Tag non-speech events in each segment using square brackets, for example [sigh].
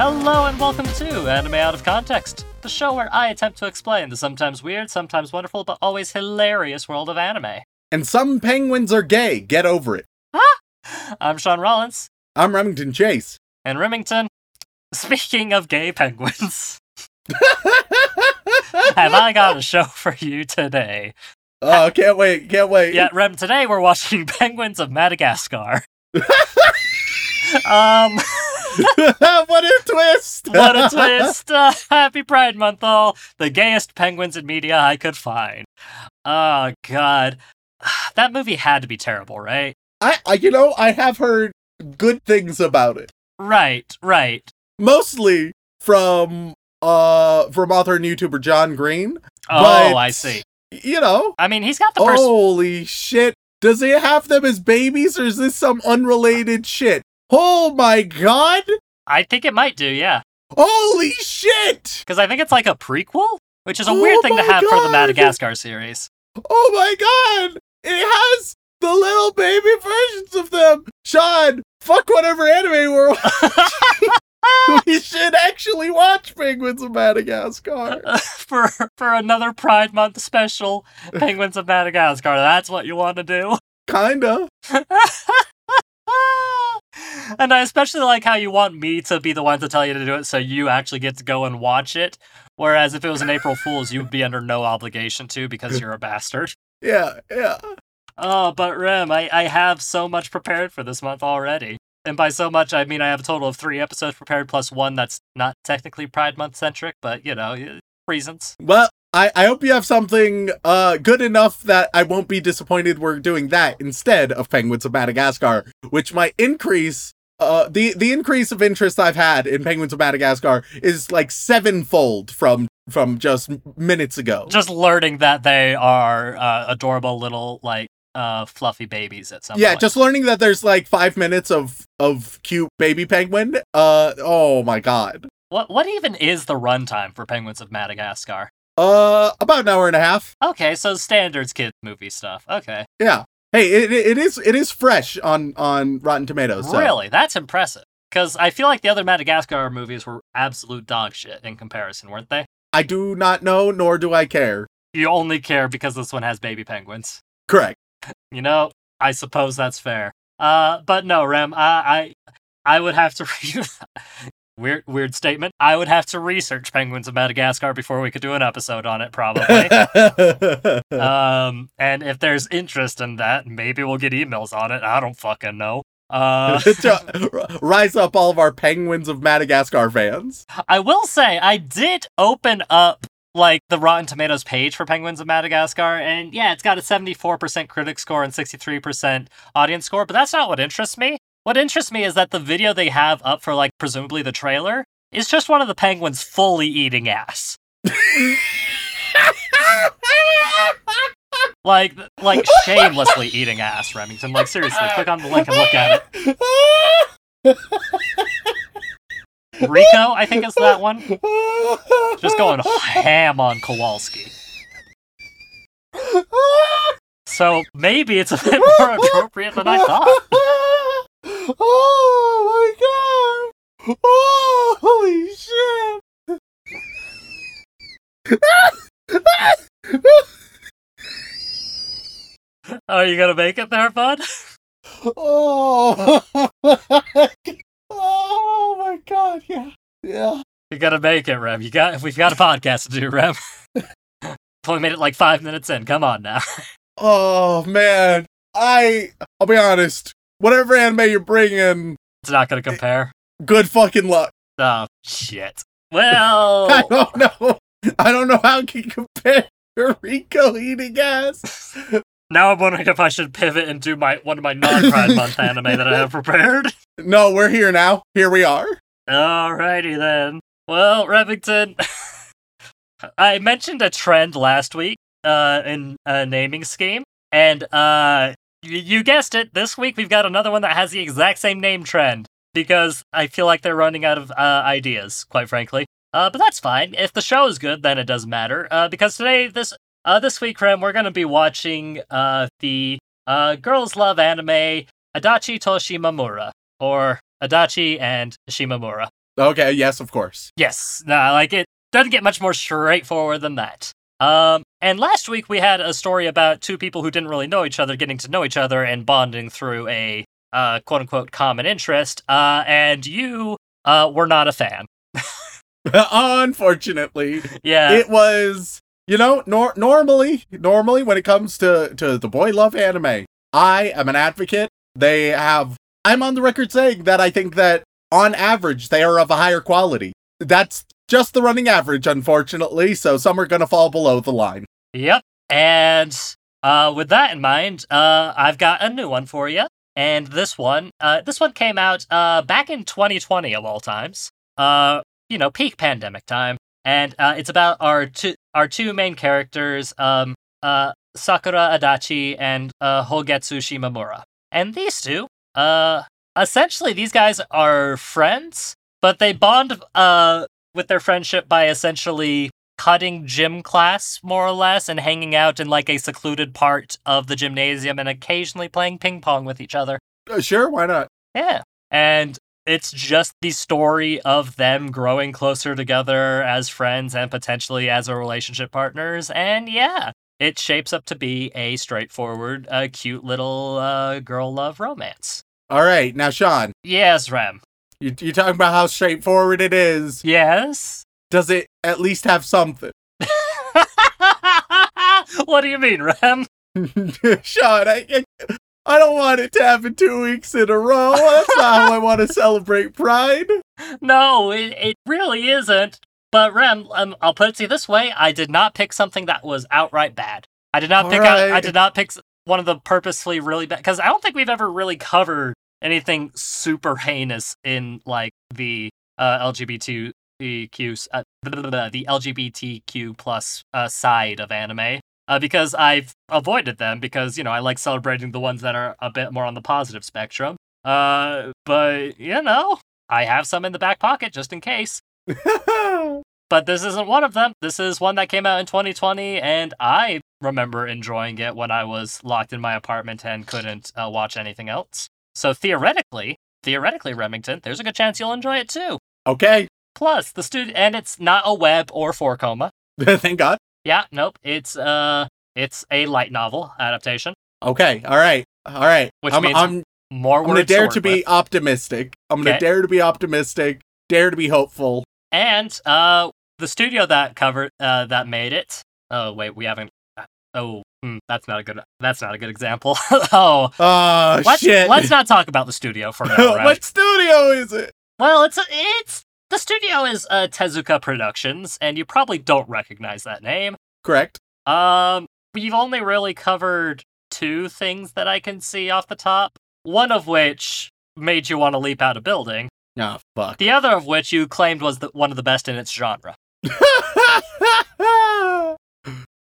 Hello and welcome to Anime Out of Context, the show where I attempt to explain the sometimes weird, sometimes wonderful, but always hilarious world of anime. And some penguins are gay. Get over it. I'm Shaun Rollins, I'm Remington Chase. and Remington. Speaking of gay penguins, [laughs] have I got a show for you today? Oh, can't wait. Can't wait. Yeah, Rem, today we're watching [laughs] Penguins of Madagascar. [laughs] um, [laughs] what a twist. what a [laughs] twist! Uh, [laughs] happy Pride Month, all the gayest penguins in media I could find. Oh God, [sighs] that movie had to be terrible, right? I, I, you know, I have heard good things about it. Right, right. Mostly from, uh, from author and YouTuber John Green. Oh, But- I see. You know, I mean, he's got the person. holy shit. Does he have them as babies or is this some unrelated shit? Oh my god. I think it might do, yeah, Holy shit. because I think it's like a prequel, which is a Oh weird thing to have for the Madagascar series. Oh my god! It has the little baby versions of them! Shaun, fuck whatever anime we're [laughs] watching. [laughs] we should actually watch Penguins of Madagascar. [laughs] for for another Pride Month special, Penguins of Madagascar. That's what you want to do. Kinda. And I especially like how you want me to be the one to tell you to do it so you actually get to go and watch it. Whereas if it was an April Fool's, you would be under no obligation to because you're a [laughs] bastard. Yeah, yeah. Oh, but Rem, I, I have so much prepared for this month already. And by so much, I mean I have a total of three episodes prepared plus one that's not technically Pride Month centric, but you know, reasons. Well, I, I hope you have something uh good enough that I won't be disappointed we're doing that instead of Penguins of Madagascar, which might increase uh the the increase of interest I've had in Penguins of Madagascar is like sevenfold from from just minutes ago. Just learning that they are uh, adorable little, like, uh, fluffy babies at some yeah, point. just learning that there's like five minutes of of cute baby penguin. Uh oh my god. What what even is the runtime for Penguins of Madagascar? Uh about an hour and a half. Okay, so standards kid movie stuff. Okay. Yeah. Hey, it, it is it is fresh on on Rotten Tomatoes. So. Really? That's impressive. Because I feel like the other Madagascar movies were absolute dog shit in comparison, weren't they? I do not know, nor do I care. You only care because this one has baby penguins. Correct. [laughs] You know, I suppose that's fair. Uh, but no, Rem, I, I, I would have to. [laughs] Weird, weird statement. I would have to research penguins of Madagascar before we could do an episode on it, probably. [laughs] um, and if there's interest in that, maybe we'll get emails on it. I don't fucking know. Uh, [laughs] Rise up, all of our penguins of Madagascar fans. I will say I did open up like the Rotten Tomatoes page for Penguins of Madagascar, and yeah, it's got a 74% critic score and 63% audience score, but that's not what interests me. What interests me is that the video they have up for like presumably the trailer is just one of the penguins fully eating ass. Like like shamelessly eating ass, Remington. Like seriously, click on the link and look at it. Rico, I think is that one. Just going ham on Kowalski. So maybe it's a bit more appropriate than I thought. Oh my god! Oh, holy shit! Are you gonna make it there, bud? Oh, [laughs] oh my god! Yeah, yeah. You gotta make it, Rem. You got we've got a podcast to do, Rem. [laughs] Only made it like five minutes in. Come on now. [laughs] Oh man, I. I'll be honest. Whatever anime you're bringing, It's not gonna compare. good fucking luck. Oh shit. Well, [laughs] I don't know. I don't know how it can compare to Rico eating ass. [laughs] Now I'm wondering if I should pivot and do my one of my non-Pride Month [laughs] anime that I have prepared. No, we're here now. Here we are. Alrighty then. Well, Remington, I mentioned a trend last week uh, in a naming scheme, and uh, you guessed it. This week we've got another one that has the exact same name trend because I feel like they're running out of uh, ideas, quite frankly. Uh, but that's fine. If the show is good, then it doesn't matter. Uh, because today, this uh, this week, Rem, we're gonna be watching uh the uh girls love anime Adachi to Shimamura or Adachi and Shimamura. Okay, yes, of course. Yes, nah, like it doesn't get much more straightforward than that. Um, and last week we had a story about two people who didn't really know each other getting to know each other and bonding through a uh, quote unquote common interest. Uh, and you uh, were not a fan. [laughs] Unfortunately, Yeah, it was you know nor- normally normally when it comes to to the boy love anime i am an advocate they have i'm on the record saying that i think that on average they are of a higher quality that's just the running average unfortunately so some are going to fall below the line Yep. And uh, with that in mind, uh, I've got a new one for you. And this one, uh, this one came out uh, back in 2020 of all times. Uh, you know, peak pandemic time, and uh, it's about our two our two main characters, um, Sakura Adachi and Hogetsu Shimamura. And these two, essentially, these guys are friends, but they bond with their friendship by essentially cutting gym class more or less and hanging out in like a secluded part of the gymnasium and occasionally playing ping pong with each other. Uh, sure why not Yeah. And it's just the story of them growing closer together as friends and potentially as a relationship partners. And yeah, it shapes up to be a straightforward, uh, cute little uh, girl love romance. all right now shaun Yes, Rem. You, you talking about how straightforward it is Yes. does it at least have something [laughs] [laughs] what do you mean, Rem? [laughs] Shaun, I, I, I don't want it to happen two weeks in a row. That's not how I want to celebrate Pride. No, it, it really isn't. But Rem, um, I'll put it to you this way: I did not pick something that was outright bad. I did not pick out. I did not pick one of the purposefully really bad because I don't think we've ever really covered anything super heinous in like the uh, LGBTQ uh, the LGBTQ plus uh, side of anime. Uh, because I've avoided them because you know I like celebrating the ones that are a bit more on the positive spectrum. Uh, but you know, I have some in the back pocket just in case. [laughs] But this isn't one of them. This is one that came out in 2020, and I remember enjoying it when I was locked in my apartment and couldn't uh, watch anything else. So theoretically, theoretically, Remington, there's a good chance you'll enjoy it too. okay, Plus, the studio, and it's not a web or four koma. [laughs] thank God. Yeah, nope. It's uh, it's a light novel adaptation. Okay, all right, all right. Which I'm, means I'm, More I'm gonna dare work to be with. optimistic. I'm gonna Okay. dare to be optimistic. Dare to be hopeful. And uh, the studio that covered uh, that made it. Oh wait, we haven't. Oh, hmm, that's not a good. That's not a good example. [laughs] oh, Oh let's shit! let's not talk about the studio for now. Rem. [laughs] what studio is it? Well, it's a, it's the studio is uh, Tezuka Productions, and you probably don't recognize that name. Correct. Um, we've only really covered two things that I can see off the top. One of which made you want to leap out a building. Oh fuck. The other of which you claimed was the, one of the best in its genre. [laughs]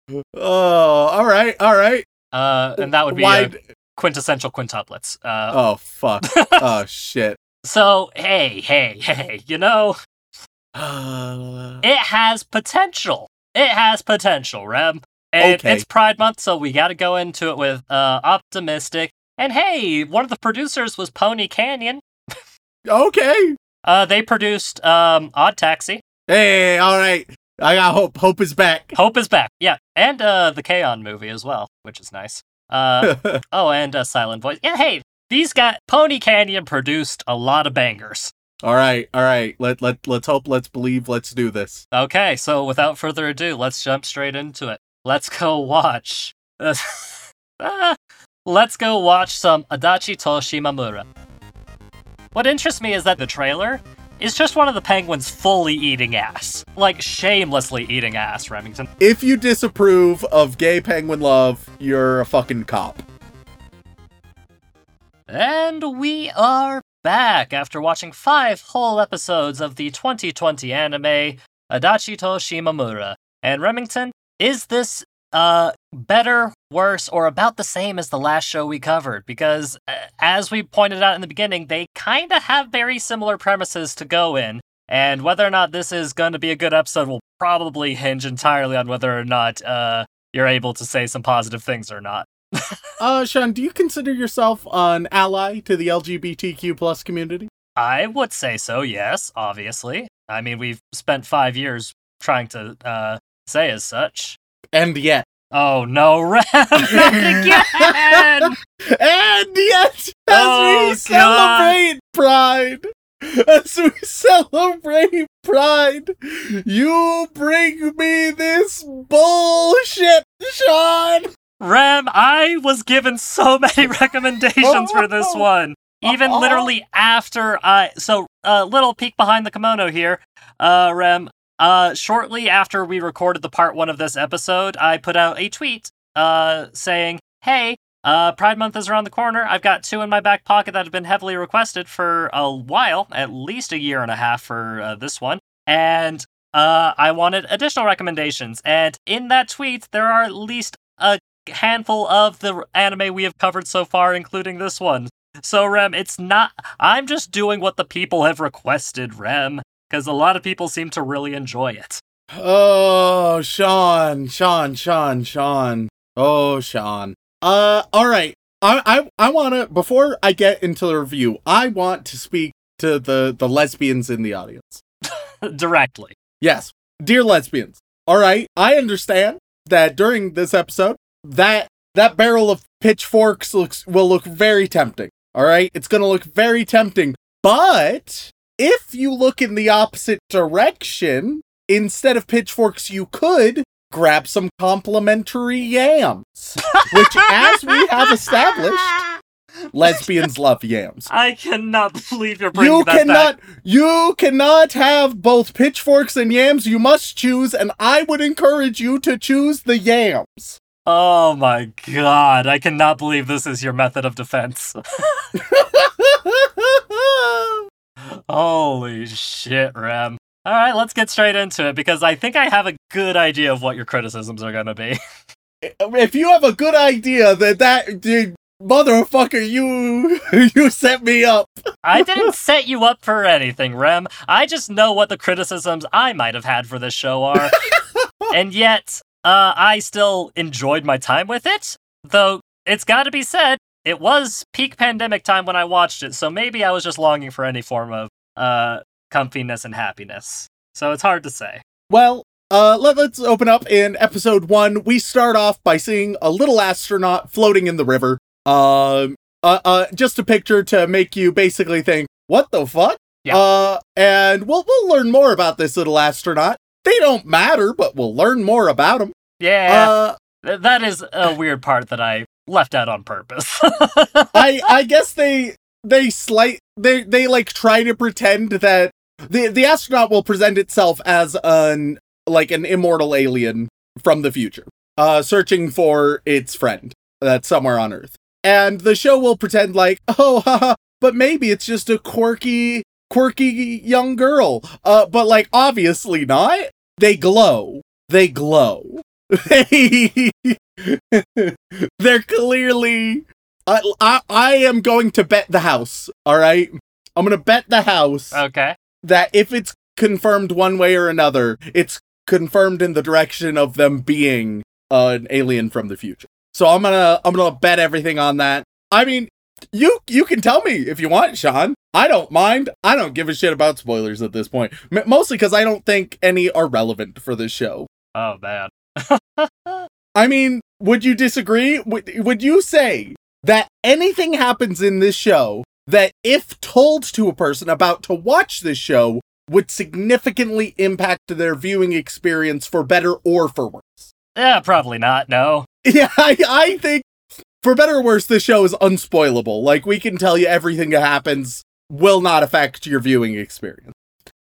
oh, all right, all right. Uh, and that would be Why? quintessential quintuplets. Uh, Oh fuck. [laughs] oh shit. so hey, hey, hey, you know, Uh, it has potential. It has potential, Rem. And Okay. it's Pride Month, so we got to go into it with uh, optimistic. And hey, one of the producers was Pony Canyon. okay. Uh, they produced um, Odd Taxi. Hey, all right. I got hope. Hope is back. Hope is back. Yeah, and uh, the K-On! movie as well, which is nice. Uh, [laughs] oh, and uh, Silent Voice. Yeah, hey, these got Pony Canyon produced a lot of bangers. all right, all right. Let let let's hope. Let's believe. Let's do this. Okay, so without further ado, let's jump straight into it. Let's go watch. [laughs] Ah, let's go watch some Adachi to Shimamura. What interests me is that the trailer is just one of the penguins fully eating ass. Like, shamelessly eating ass, Remington. If you disapprove of gay penguin love, you're a fucking cop. And we are back after watching five whole episodes of the 2020 anime Adachi to Shimamura. And Remington, is this uh better, worse, or about the same as the last show we covered? Because uh, as we pointed out in the beginning, they kind of have very similar premises to go in. And whether or not this is going to be a good episode will probably hinge entirely on whether or not uh, you're able to say some positive things or not. [laughs] Uh, Shaun, do you consider yourself an ally to the LGBTQ plus community? I would say so, yes, obviously. I mean, we've spent five years trying to uh, say as such. And yet, Oh no, Rem! [laughs] Not again! [laughs] and yet, as Oh, we celebrate Pride, as we celebrate Pride, you bring me this bullshit, Shaun. Rem, I was given so [laughs] many recommendations for this one. Even literally after I. So, a uh, little peek behind the kimono here. Uh, Rem, uh, shortly after we recorded the part one of this episode, I put out a tweet uh, saying, Hey, uh, Pride Month is around the corner. I've got two in my back pocket that have been heavily requested for a while, at least a year and a half for uh, this one. And uh, I wanted additional recommendations. And in that tweet, there are at least a handful of the anime we have covered so far, including this one. So, Rem, it's not. I'm just doing what the people have requested, Rem, because a lot of people seem to really enjoy it. Oh, Shaun, Shaun, Shaun, Shaun. Oh, Shaun. Uh, all right. I, I, I want to before I get into the review. I want to speak to the the lesbians in the audience. [laughs] Directly. Yes, dear lesbians. All right, I understand that during this episode, that that barrel of pitchforks looks will look very tempting. All right, it's gonna look very tempting. But if you look in the opposite direction, instead of pitchforks, you could grab some complimentary yams, which, as we have established, [laughs] lesbians love yams. I cannot believe you're bringing You that cannot, back. you cannot have both pitchforks and yams. You must choose, and I would encourage you to choose the yams. Oh my god, I cannot believe this is your method of defense. [laughs] Holy shit, Rem. Alright, let's get straight into it because I think I have a good idea of what your criticisms are gonna be. [laughs] if you have a good idea that that dude, motherfucker, you [laughs] you set me up. I [laughs] didn't set you up for anything, Rem. I just know what the criticisms I might have had for this show are. and yet, uh, I still enjoyed my time with it. Though, it's gotta be said, it was peak pandemic time when I watched it, so maybe I was just longing for any form of, uh, comfiness and happiness. So it's hard to say. Well, uh, let, let's open up in episode one. We start off by seeing a little astronaut floating in the river. Um, uh, uh, just a picture to make you basically think, what the fuck? Yeah. Uh, and we'll we'll learn more about this little astronaut. They don't matter, but we'll learn more about them. Yeah, Uh, that is a [laughs] weird part that I left out on purpose. [laughs] I I guess they they slight they they like try to pretend that the the astronaut will present itself as an like an immortal alien from the future, uh, searching for its friend that's somewhere on Earth, and the show will pretend like [laughs] oh haha, but maybe it's just a quirky quirky young girl, uh, but like obviously not. They glow. They glow. [laughs] They [laughs] they're clearly I, I I am going to bet the house. All right, I'm gonna bet the house okay. that if it's confirmed one way or another, it's confirmed in the direction of them being uh, an alien from the future. So I'm gonna I'm gonna bet everything on that. I mean, you you can tell me if you want, Shaun. I don't mind. I don't give a shit about spoilers at this point. M- mostly because I don't think any are relevant for this show. Oh, man. [laughs] I mean, would you disagree? Would, would you say that anything happens in this show that, if told to a person about to watch this show, would significantly impact their viewing experience for better or for worse? Yeah, probably not, no. [laughs] Yeah, I, I think for better or worse, this show is unspoilable. Like, we can tell you everything that happens will not affect your viewing experience.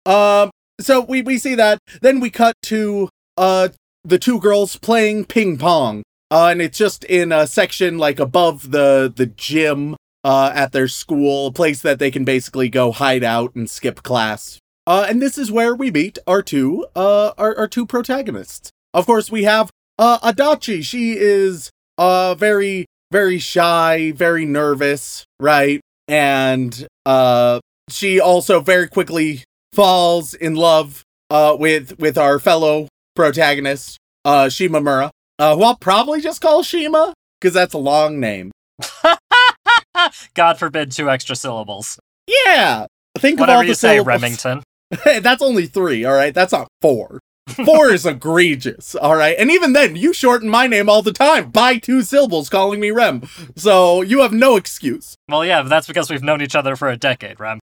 Um, so we we see that. Then we cut to uh the two girls playing ping pong. Uh, and it's just in a section like above the the gym uh at their school, a place that they can basically go hide out and skip class. Uh, and this is where we meet our two uh our, our two protagonists. Of course, we have uh Adachi. She is uh very very shy, very nervous, right? And uh she also very quickly falls in love uh with with our fellow protagonist, uh Shimamura. Uh who I'll probably just call Shima, because that's a long name. [laughs] God forbid two extra syllables. Yeah. Think Whatever of all the you say, syllables. Remington. [laughs] that's only three, all right? That's not four. [laughs] Four is egregious, all right? And even then, you shorten my name all the time by two syllables calling me Rem. So you have no excuse. Well, yeah, but that's because we've known each other for a decade, Rem.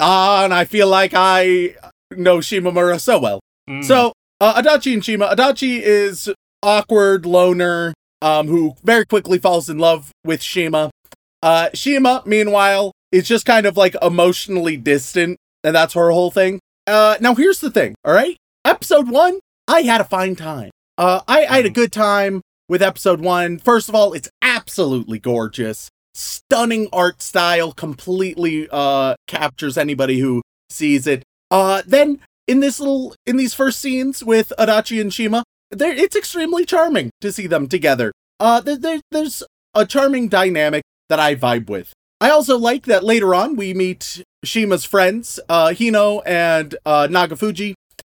Ah, and I feel like I know Shimamura so well. Mm. So, uh, Adachi and Shima. Adachi is awkward loner um, who very quickly falls in love with Shima. Uh, Shima, meanwhile, is just kind of like emotionally distant, and that's her whole thing. Uh, now, here's the thing, all right? Episode one, I had a fine time. Uh, I, I had a good time with episode one. First of all, it's absolutely gorgeous. Stunning art style, completely uh, captures anybody who sees it. Uh, then in this little in these first scenes with Adachi and Shima, there it's extremely charming to see them together. Uh, there, there, there's a charming dynamic that I vibe with. I also like that later on we meet Shima's friends, uh, Hino and uh, Nagafuji,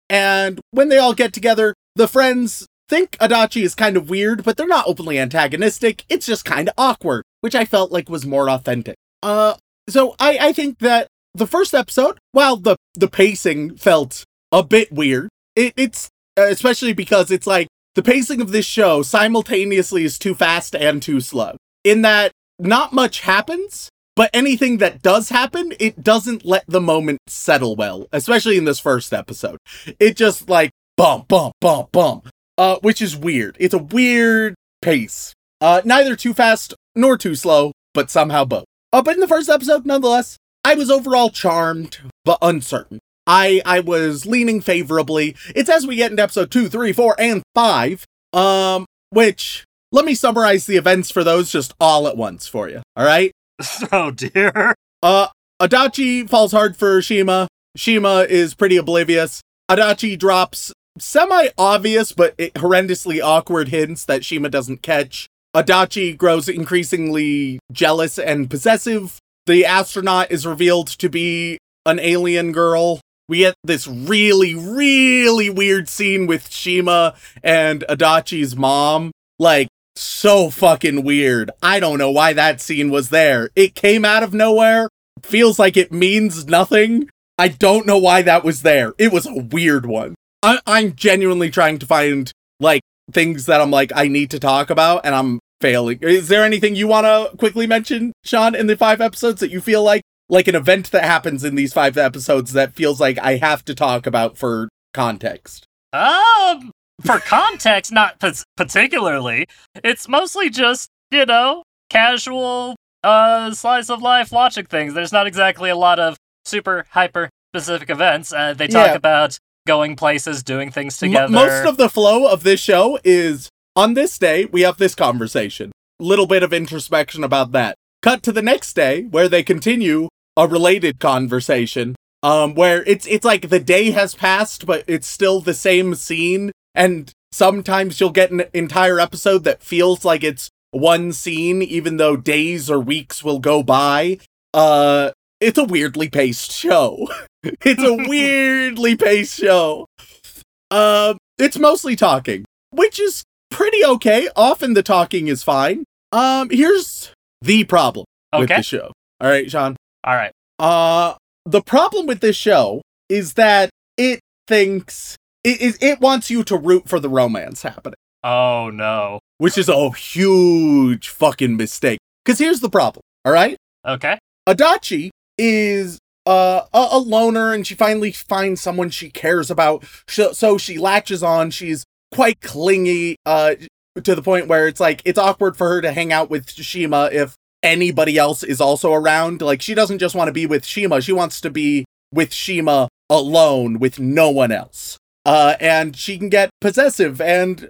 and when they all get together, the friends think Adachi is kind of weird, but they're not openly antagonistic. It's just kind of awkward, which I felt like was more authentic. Uh, so I, I think that the first episode, while the the pacing felt a bit weird, it, it's uh, especially because it's like the pacing of this show simultaneously is too fast and too slow. In that not much happens, but anything that does happen, it doesn't let the moment settle well, especially in this first episode. It just like bump, bump, bump, bump, uh, which is weird. It's a weird pace. Uh, neither too fast nor too slow, but somehow both. Uh, but in the first episode, nonetheless, I was overall charmed, but uncertain. I I was leaning favorably. It's as we get into episode two, three, four, and five. Um, which let me summarize the events for those just all at once for you. All right. [laughs] oh dear. Uh, Adachi falls hard for Shima. Shima is pretty oblivious. Adachi drops semi obvious but horrendously awkward hints that Shima doesn't catch. Adachi grows increasingly jealous and possessive. The astronaut is revealed to be an alien girl. We get this really, really weird scene with Shima and Adachi's mom. Like, so fucking weird. I don't know why that scene was there. It came out of nowhere. Feels like it means nothing. I don't know why that was there. It was a weird one. I- I'm genuinely trying to find like things that I'm like I need to talk about, and I'm failing. Is there anything you want to quickly mention, Shaun, in the five episodes that you feel like like an event that happens in these five episodes that feels like I have to talk about for context? Um, for context, not p- particularly. It's mostly just you know casual uh slice of life watching things. There's not exactly a lot of super hyper specific events. Uh, they talk Yeah. about going places, doing things M- together. most of the flow of this show is on this day, we have this conversation. Little bit of introspection about that. Cut to the next day where they continue a related conversation. Um, where it's it's like the day has passed, but it's still the same scene. And sometimes you'll get an entire episode that feels like it's one scene, even though days or weeks will go by. Uh it's a weirdly paced show. [laughs] it's a [laughs] weirdly paced show. Um, it's mostly talking, which is pretty okay. Often the talking is fine. Um, here's the problem with okay. the show. All right, Shaun. All right. Uh, the problem with this show is that it thinks it it, it wants you to root for the romance happening, Oh no. which is a huge fucking mistake. Because here's the problem. All right. Okay. Adachi is uh, a, a loner and she finally finds someone she cares about. Sh- so she latches on. She's quite clingy uh, to the point where it's like it's awkward for her to hang out with Shima if anybody else is also around. Like she doesn't just want to be with Shima, she wants to be with Shima alone with no one else. Uh, and she can get possessive and,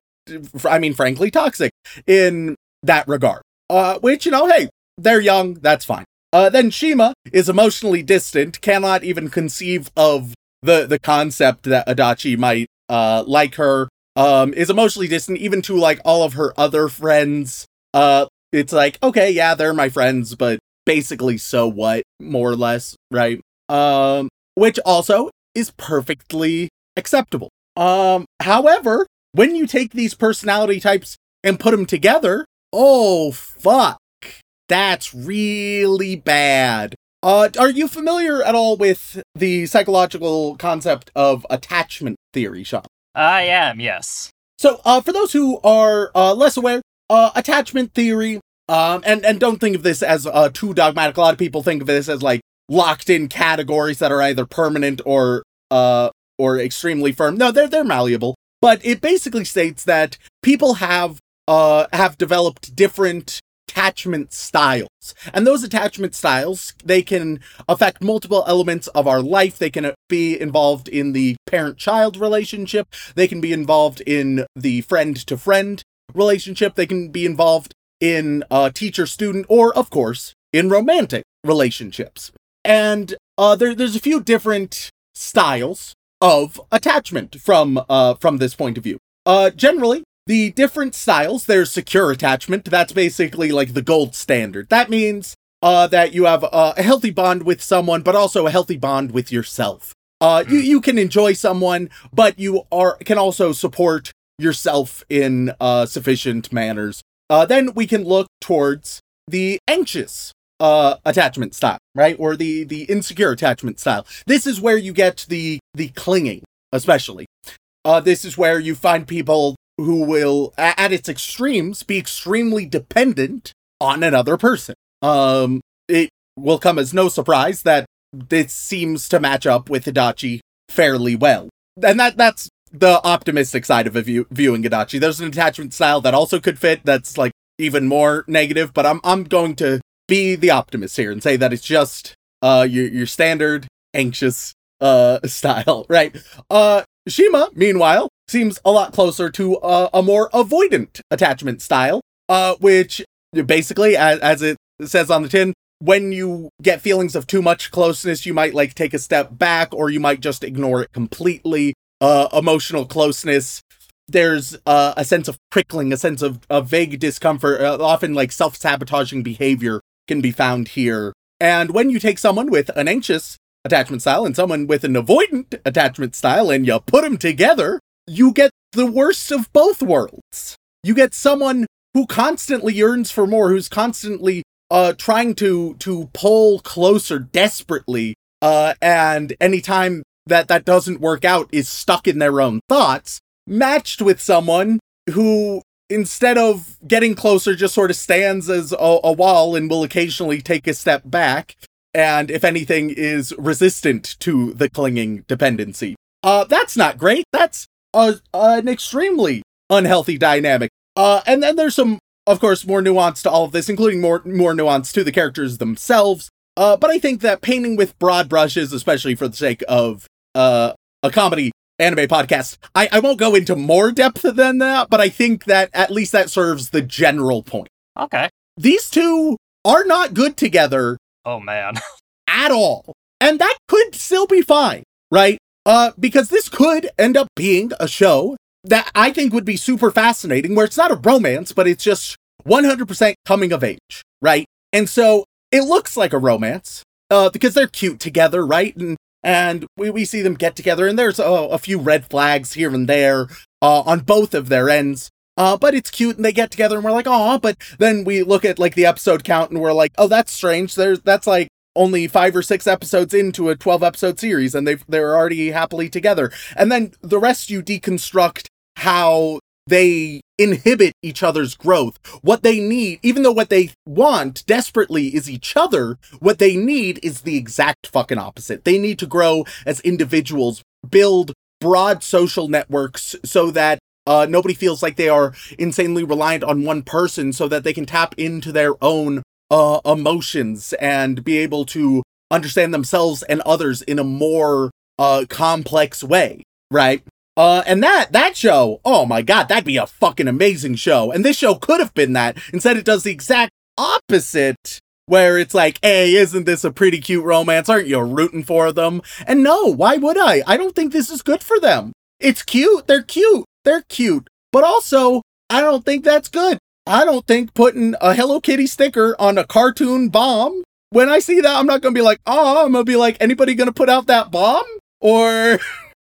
I mean, frankly, toxic in that regard. Uh, which, you know, hey, they're young, that's fine. Uh, then Shima is emotionally distant, cannot even conceive of the, the concept that Adachi might, uh, like her, um, is emotionally distant even to, like, all of her other friends. Uh, it's like, okay, yeah, they're my friends, but basically, so what, more or less, right? Um, which also is perfectly acceptable. Um, however, when you take these personality types and put them together, oh fuck, that's really bad. Uh, are you familiar at all with the psychological concept of attachment theory, Shaun? I am, yes. So, uh, for those who are uh, less aware, uh, attachment theory, um, and and don't think of this as uh, too dogmatic. A lot of people think of this as like locked in categories that are either permanent or uh or extremely firm. No, they're they're malleable. But it basically states that people have uh have developed different attachment styles. And those attachment styles, they can affect multiple elements of our life. They can be involved in the parent-child relationship. They can be involved in the friend-to-friend relationship. They can be involved in uh, teacher-student or, of course, in romantic relationships. And uh, there, there's a few different styles of attachment from uh, from this point of view. Uh, generally, the different styles. There's secure attachment. That's basically like the gold standard. That means uh, that you have a healthy bond with someone, but also a healthy bond with yourself. Uh, you you can enjoy someone, but you are can also support yourself in uh, sufficient manners. Uh, then we can look towards the anxious uh attachment style, right? Or the the insecure attachment style. This is where you get the the clinging, especially. Uh this is where you find people who will at its extremes be extremely dependent on another person. Um it will come as no surprise that this seems to match up with Adachi fairly well. And that that's the optimistic side of view, viewing Adachi. There's an attachment style that also could fit that's like even more negative, but I'm I'm going to be the optimist here and say that it's just uh your your standard anxious uh [laughs] style, right? Uh Shima, meanwhile, seems a lot closer to uh, a more avoidant attachment style, uh which basically as, as it says on the tin, when you get feelings of too much closeness, you might like take a step back or you might just ignore it completely. Uh emotional closeness there's uh, a sense of prickling, a sense of, of vague discomfort, uh, often like self sabotaging behavior can be found here. And when you take someone with an anxious attachment style and someone with an avoidant attachment style and you put them together, you get the worst of both worlds. You get someone who constantly yearns for more, who's constantly uh trying to to pull closer desperately uh and anytime that that doesn't work out is stuck in their own thoughts matched with someone who instead of getting closer, just sort of stands as a, a, wall and will occasionally take a step back. And if anything, is resistant to the clinging dependency. Uh, that's not great. That's a, an extremely unhealthy dynamic. Uh, and then there's some, of course, more nuance to all of this, including more more nuance to the characters themselves. Uh, but I think that painting with broad brushes, especially for the sake of uh, a comedy, anime podcast. I, I won't go into more depth than that, but I think that at least that serves the general point. Okay. These two are not good together. Oh man. [laughs] at all. And that could still be fine, right? Uh, because this could end up being a show that I think would be super fascinating, where it's not a romance, but it's just 100% coming of age, right? And so it looks like a romance, uh, because they're cute together, right? And and we, we see them get together, and there's a, a few red flags here and there uh, on both of their ends. Uh, but it's cute, and they get together, and we're like, oh. But then we look at like the episode count, and we're like, oh, that's strange. There's that's like only five or six episodes into a 12 episode series and they've they're already happily together and then the rest you deconstruct how they inhibit each other's growth. What they need, even though what they want desperately is each other, what they need is the exact fucking opposite. They need to grow as individuals, build broad social networks so that uh, nobody feels like they are insanely reliant on one person so that they can tap into their own uh, emotions and be able to understand themselves and others in a more uh complex way, right? Uh, and that that show, oh my god, that'd be a fucking amazing show. And this show could have been that. Instead, it does the exact opposite, where it's like, hey, isn't this a pretty cute romance? Aren't you rooting for them? And no, why would I? I don't think this is good for them. It's cute. They're cute. They're cute. But also, I don't think that's good. I don't think putting a Hello Kitty sticker on a cartoon bomb. When I see that, I'm not gonna be like, oh, I'm gonna be like, anybody gonna put out that bomb? Or [laughs]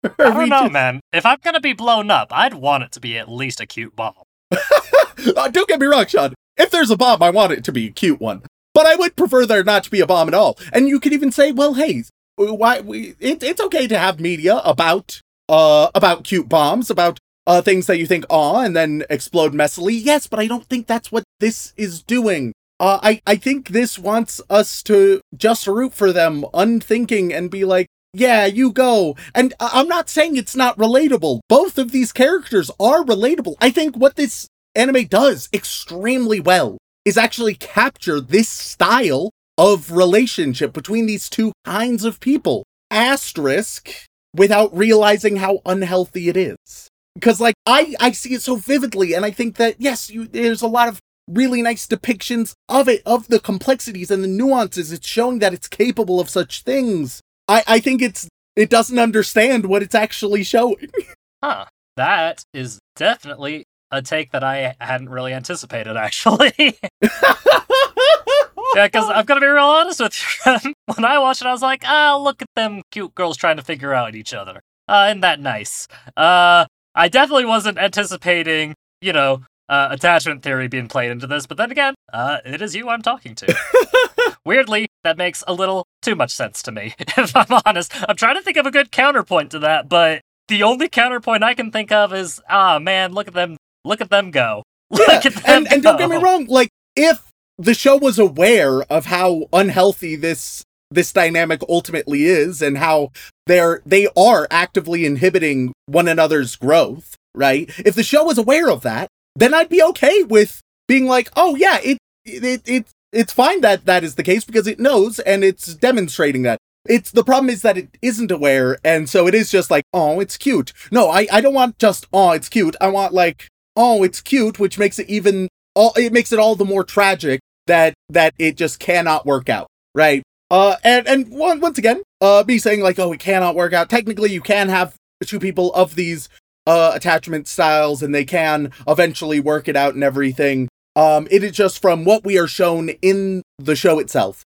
I don't know, man. If I'm gonna be blown up, I'd want it to be at least a cute bomb. [laughs] uh, don't get me wrong, Shaun. If there's a bomb, I want it to be a cute one. But I would prefer there not to be a bomb at all. And you could even say, well, hey, why we, it, it's okay to have media about uh about cute bombs, about uh things that you think aw and then explode messily. Yes, but I don't think that's what this is doing. Uh, I, I think this wants us to just root for them, unthinking, and be like, yeah, you go. And I'm not saying it's not relatable. Both of these characters are relatable. I think what this anime does extremely well is actually capture this style of relationship between these two kinds of people. Asterisk without realizing how unhealthy it is. Because like I I see it so vividly and I think that yes, you, there's a lot of really nice depictions of it of the complexities and the nuances. It's showing that it's capable of such things. I I think it's it doesn't understand what it's actually showing. [laughs] Huh. That is definitely a take that I hadn't really anticipated, actually. [laughs] yeah, because I'm gonna be real honest with you. [laughs] when I watched it, I was like, ah, look at them cute girls trying to figure out each other. Uh, isn't that nice? Uh, I definitely wasn't anticipating, you know, uh, attachment theory being played into this, but then again, uh, it is you I'm talking to. [laughs] Weirdly, that makes a little too much sense to me, [laughs] if I'm honest. I'm trying to think of a good counterpoint to that, but the only counterpoint I can think of is, ah, man, look at them, look at them go. [laughs] Look Yeah, at them and, and don't get me wrong, like if the show was aware of how unhealthy this this dynamic ultimately is and how they're they are actively inhibiting one another's growth, right? If the show was aware of that, then I'd be okay with being like, "Oh yeah, it it it it's fine that that is the case because it knows and it's demonstrating that." It's the problem is that it isn't aware and so it is just like, "Oh, it's cute." No, I I don't want just, "Oh, it's cute." I want like, "Oh, it's cute," which makes it even all it makes it all the more tragic that that it just cannot work out, right? Uh, and and one, once again, uh, me saying like, oh, it cannot work out. Technically, you can have two people of these uh attachment styles, and they can eventually work it out and everything. Um, it is just from what we are shown in the show itself.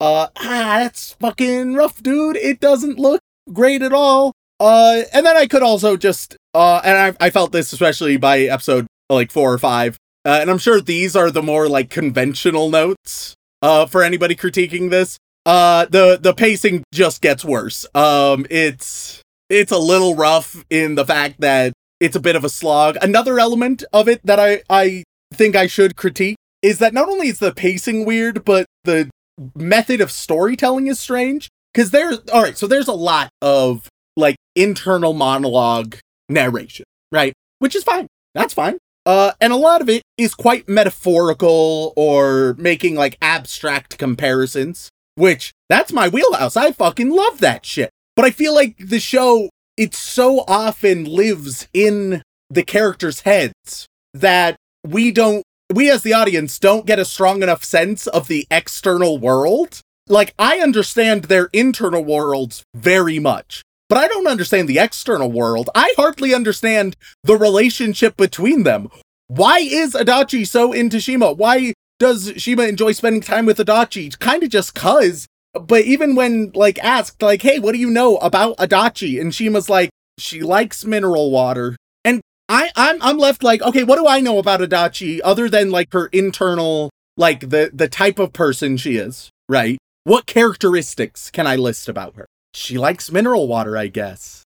Uh, ah, that's fucking rough, dude. It doesn't look great at all. Uh, and then I could also just uh, and I I felt this especially by episode like four or five. Uh, and I'm sure these are the more like conventional notes uh for anybody critiquing this. Uh the the pacing just gets worse. Um it's it's a little rough in the fact that it's a bit of a slog. Another element of it that I I think I should critique is that not only is the pacing weird, but the method of storytelling is strange cuz there's all right, so there's a lot of like internal monologue narration, right? Which is fine. That's fine. Uh, and a lot of it is quite metaphorical or making like abstract comparisons, which that's my wheelhouse. I fucking love that shit. But I feel like the show, it so often lives in the characters' heads that we don't, we as the audience don't get a strong enough sense of the external world. Like, I understand their internal worlds very much, but I don't understand the external world. I hardly understand the relationship between them. Why is Adachi so into Shima? Why does Shima enjoy spending time with Adachi? Kind of just cuz. But even when like asked like, "Hey, what do you know about Adachi?" and Shima's like, "She likes mineral water." And I I'm I'm left like, "Okay, what do I know about Adachi other than like her internal like the the type of person she is, right? What characteristics can I list about her?" She likes mineral water, I guess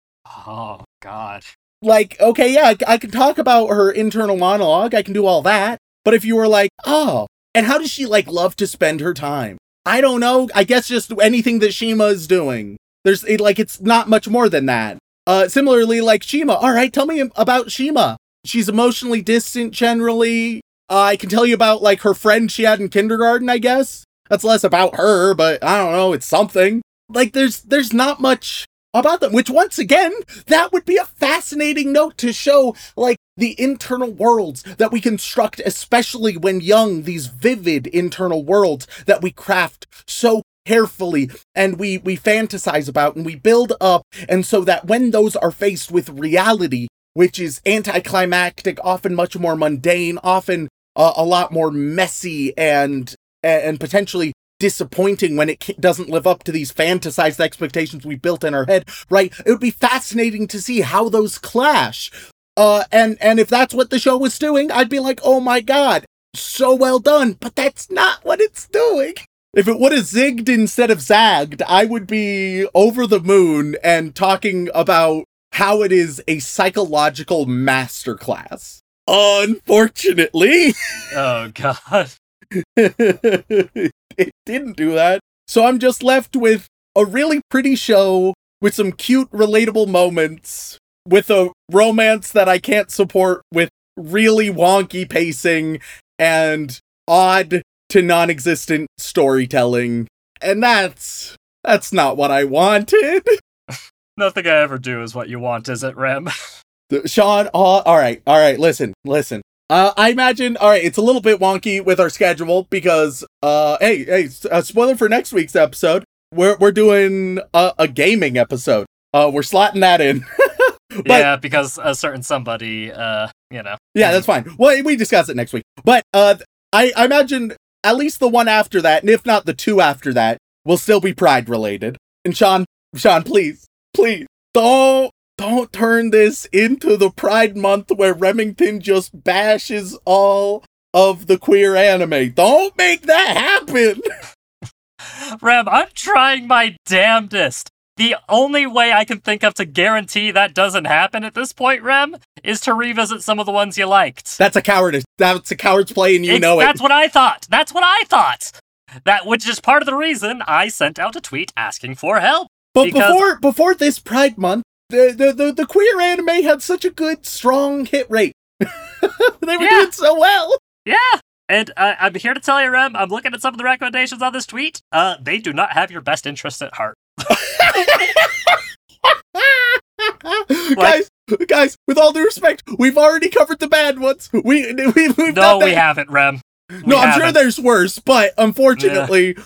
Oh God. like okay yeah I, I can talk about her internal monologue i can do all that but if you were like oh and how does she like love to spend her time? I don't know. I guess just anything that shima is doing. There's it, like it's not much more than that. Uh similarly like shima. All right tell me about shima. She's emotionally distant generally. Uh, i can tell you about like her friend she had in kindergarten i guess. That's less about her, but I don't know, it's something. Like there's there's not much about them, which once again, that would be a fascinating note to show like the internal worlds that we construct, especially when young, these vivid internal worlds that we craft so carefully and we we fantasize about and we build up. And so that when those are faced with reality which is anticlimactic often much more mundane often uh, a lot more messy and and potentially disappointing when it doesn't live up to these fantasized expectations we built in our head right? It would be fascinating to see how those clash uh and and if that's what the show was doing i'd be like oh my god so well done but that's not what it's doing if it would have zigged instead of zagged, I would be over the moon and talking about how it is a psychological masterclass. Unfortunately, [laughs] oh god, [laughs] it didn't do that. So I'm just left with a really pretty show with some cute, relatable moments, with a romance that I can't support, with really wonky pacing and odd to non-existent storytelling. And that's that's not what I wanted. [laughs] Nothing I ever do is what you want, is it, Rem? [laughs] Shaun, oh, all right, all right, listen, listen. Uh, I imagine, all right, it's a little bit wonky with our schedule because, uh, hey, hey, a spoiler for next week's episode. We're we're doing a, a gaming episode. Uh, we're slotting that in. [laughs] but, yeah, because a certain somebody, uh, you know. Yeah, that's fine. Well, we discuss it next week. But uh, I, I imagine at least the one after that, and if not the two after that, will still be Pride related. And Shaun, Shaun, please, please don't don't turn this into the Pride Month where Remington just bashes all of the queer anime. Don't make that happen. [laughs] Rem, I'm trying my damnedest. The only way I can think of to guarantee that doesn't happen at this point, Rem, is to revisit some of the ones you liked. That's a cowardice. That's a coward's play, and you it's, know it. That's what I thought. That's what I thought. That which is part of the reason I sent out a tweet asking for help. But because... before before this Pride Month, the, the the, the queer anime had such a good, strong hit rate. [laughs] they were yeah. doing so well. Yeah, and uh, I'm here to tell you, Rem, I'm looking at some of the recommendations on this tweet. Uh, they do not have your best interest at heart. [laughs] guys, guys, with all due respect, we've already covered the bad ones. We, we we've no, we haven't, Rem. We no, I'm haven't. sure there's worse, but unfortunately, yeah.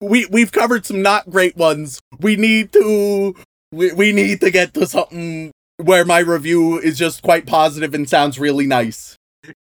we we've covered some not great ones. We need to we, we need to get to something where my review is just quite positive and sounds really nice.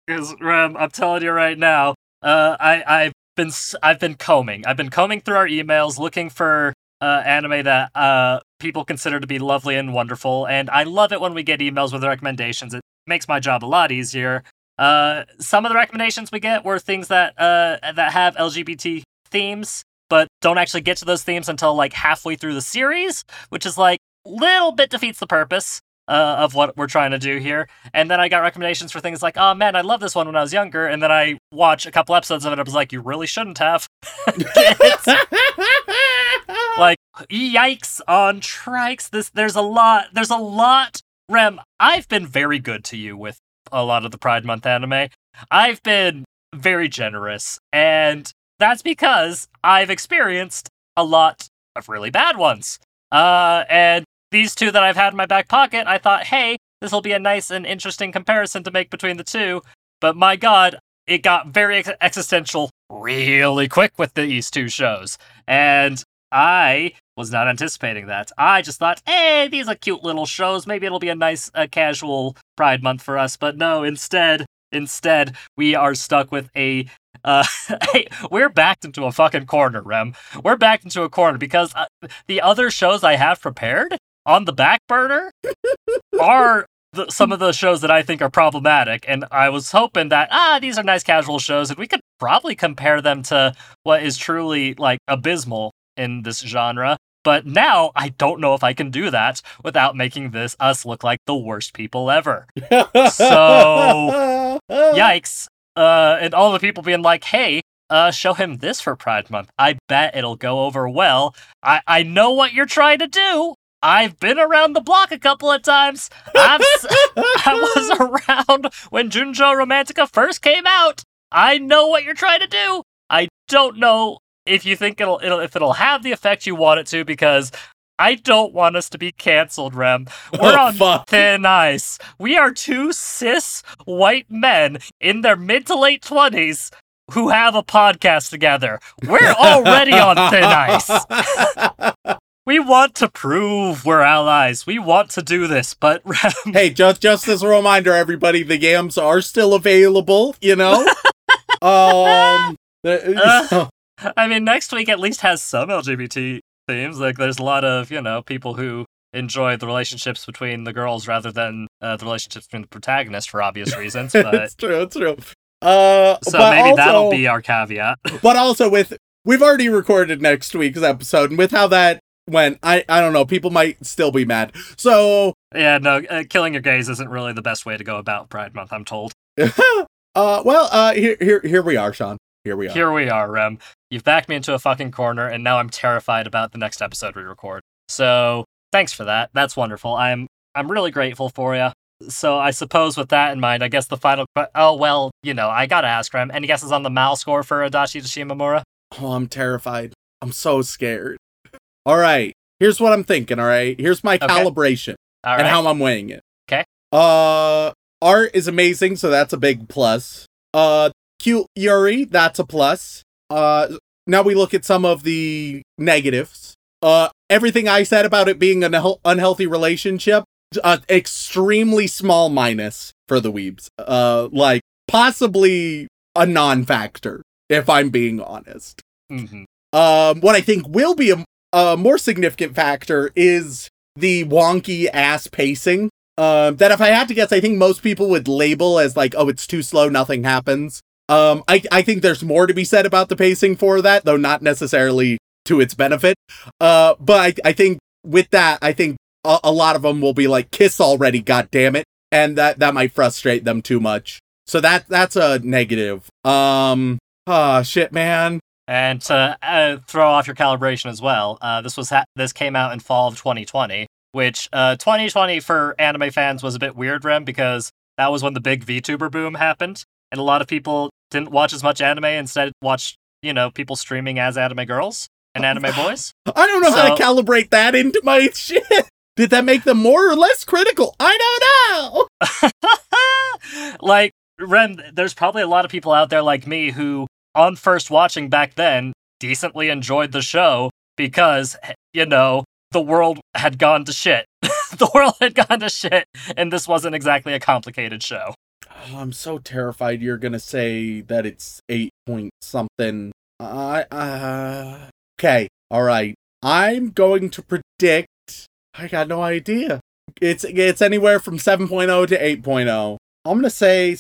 Because Rem, I'm telling you right now, uh, I I've been I've been combing. I've been combing through our emails looking for uh, anime that uh, people consider to be lovely and wonderful, and I love it when we get emails with recommendations. It makes my job a lot easier. Uh, some of the recommendations we get were things that uh, that have LGBT themes, but don't actually get to those themes until like halfway through the series, which is like little bit defeats the purpose. Uh, of what we're trying to do here. And then I got recommendations for things like, oh man, I love this one when I was younger. And then I watch a couple episodes of it. I was like, you really shouldn't have. [laughs] [laughs] like yikes on trikes. This there's a lot there's a lot. Rem i've been very good to you with a lot of the pride month anime. I've been very generous and that's because i've experienced a lot of really bad ones. Uh and these two that i've had in my back pocket i thought hey this will be a nice and interesting comparison to make between the two. But my god it got very ex- existential really quick with these two shows. And I was not anticipating that. I just thought, hey, these are cute little shows. Maybe it'll be a nice, uh, casual Pride Month for us. But no, instead, instead, we are stuck with a. Uh, [laughs] we're backed into a fucking corner, Rem. We're backed into a corner because uh, the other shows I have prepared on the back burner [laughs] are the, some of the shows that I think are problematic, and I was hoping that ah, these are nice casual shows, and we could probably compare them to what is truly like abysmal in this genre. But now I don't know if I can do that without making this us look like the worst people ever. so [laughs] yikes. Uh, and all the people being like, hey, uh, show him this for Pride Month. I bet it'll go over well. I, I know what you're trying to do. I've been around the block a couple of times. I've s- [laughs] I was [laughs] around when Junjo Romantica first came out. I know what you're trying to do. I don't know if you think it'll, it'll if it'll have the effect you want it to, because I don't want us to be canceled, Rem. We're Oh, on fuck. thin ice. We are two cis white men in their mid to late twenties who have a podcast together. We're already on thin ice. [laughs] We want to prove we're allies. We want to do this, but [laughs] Rem, hey, just just as a reminder, everybody, the yams are still available. You know. [laughs] um. Uh. I mean, next week at least has some LGBT themes. Like, there's a lot of you know people who enjoy the relationships between the girls rather than uh, the relationships between the protagonists for obvious reasons. [laughs] But it's true. It's true. Uh, so maybe also, that'll be our caveat. [laughs] But also with we've already recorded next week's episode, and with how that went, I I don't know. People might still be mad. So yeah, no, uh, killing your gays isn't really the best way to go about Pride Month. I'm told. [laughs] uh, well, uh, here here here we are, Shaun. Here we are. Here we are, Rem. You've backed me into a fucking corner, and now I'm terrified about the next episode we record. So thanks for that. That's wonderful. I'm I'm really grateful for you. So I suppose with that in mind, I guess the final. que- Oh well, you know, I gotta ask Rem. Any guesses on the Mal score for Adachi Shimamura? Oh, I'm terrified. I'm so scared. All right. Here's what I'm thinking. All right. Here's my Okay. calibration All and how I'm weighing it. Okay. Uh, art is amazing, so that's a big plus. Uh, cute Yuri, that's a plus. Uh, now we look at some of the negatives. Uh, everything I said about it being an unhealthy relationship, uh, extremely small minus for the weebs. Uh, like possibly a non-factor, if I'm being honest. Mhm. Um, what I think will be a, a more significant factor is the wonky ass pacing. Um, that if I had to guess, I think most people would label as like, oh, it's too slow, nothing happens. Um, I, I think there's more to be said about the pacing for that, though not necessarily to its benefit. Uh, but I, I think with that, I think a, a lot of them will be like, kiss already, god damn it. And that, that might frustrate them too much. So that, that's a negative. Um, oh shit, man. And to uh, throw off your calibration as well, uh, this was ha- this came out in fall of 2020, which uh, 2020 for anime fans was a bit weird, Rem, because that was when the big VTuber boom happened, and a lot of people didn't watch as much anime, instead watched you know people streaming as anime girls and anime [laughs] boys. I don't know how to calibrate that into my [laughs] shit. Did that make them more or less critical? I don't know. [laughs] like Rem, there's probably a lot of people out there like me who, on first watching back then, decently enjoyed the show because you know the world had gone to shit. the world had gone to shit, and this wasn't exactly a complicated show. Oh, I'm so terrified you're gonna say that it's eight point something. I uh, okay, all right. I'm going to predict. I got no idea. It's it's anywhere from 7.0 to 8.0. I'm gonna say.